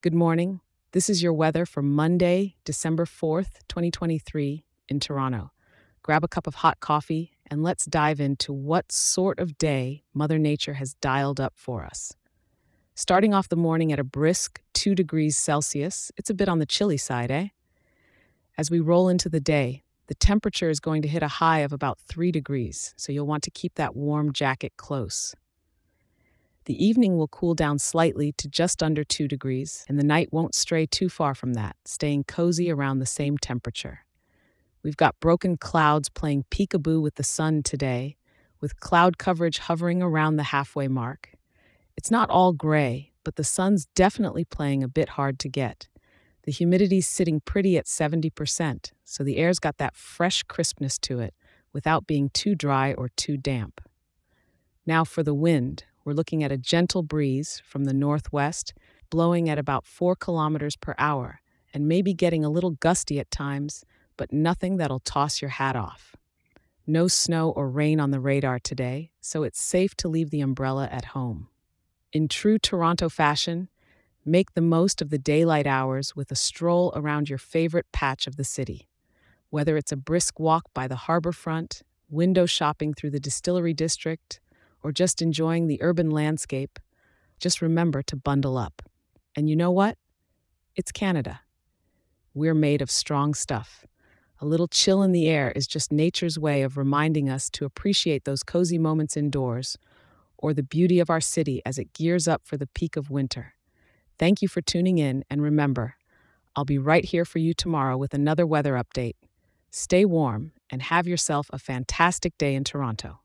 Good morning. This is your weather for Monday, December 4th, 2023, in Toronto. Grab a cup of hot coffee and let's dive into what sort of day Mother Nature has dialed up for us. Starting off the morning at a brisk 2 degrees Celsius, it's a bit on the chilly side, eh? As we roll into the day, the temperature is going to hit a high of about 3 degrees, so you'll want to keep that warm jacket close. The evening will cool down slightly to just under 2 degrees, and the night won't stray too far from that, staying cozy around the same temperature. We've got broken clouds playing peekaboo with the sun today, with cloud coverage hovering around the halfway mark. It's not all gray, but the sun's definitely playing a bit hard to get. The humidity's sitting pretty at 70%, so the air's got that fresh crispness to it without being too dry or too damp. Now for the wind, we're looking at a gentle breeze from the northwest, blowing at about 4 kilometers per hour, and maybe getting a little gusty at times, but nothing that'll toss your hat off. No snow or rain on the radar today, so it's safe to leave the umbrella at home. In true Toronto fashion, make the most of the daylight hours with a stroll around your favorite patch of the city. Whether it's a brisk walk by the harbor front, window shopping through the distillery district, or just enjoying the urban landscape, just remember to bundle up. And you know what? It's Canada. We're made of strong stuff. A little chill in the air is just nature's way of reminding us to appreciate those cozy moments indoors or the beauty of our city as it gears up for the peak of winter. Thank you for tuning in, and remember, I'll be right here for you tomorrow with another weather update. Stay warm and have yourself a fantastic day in Toronto.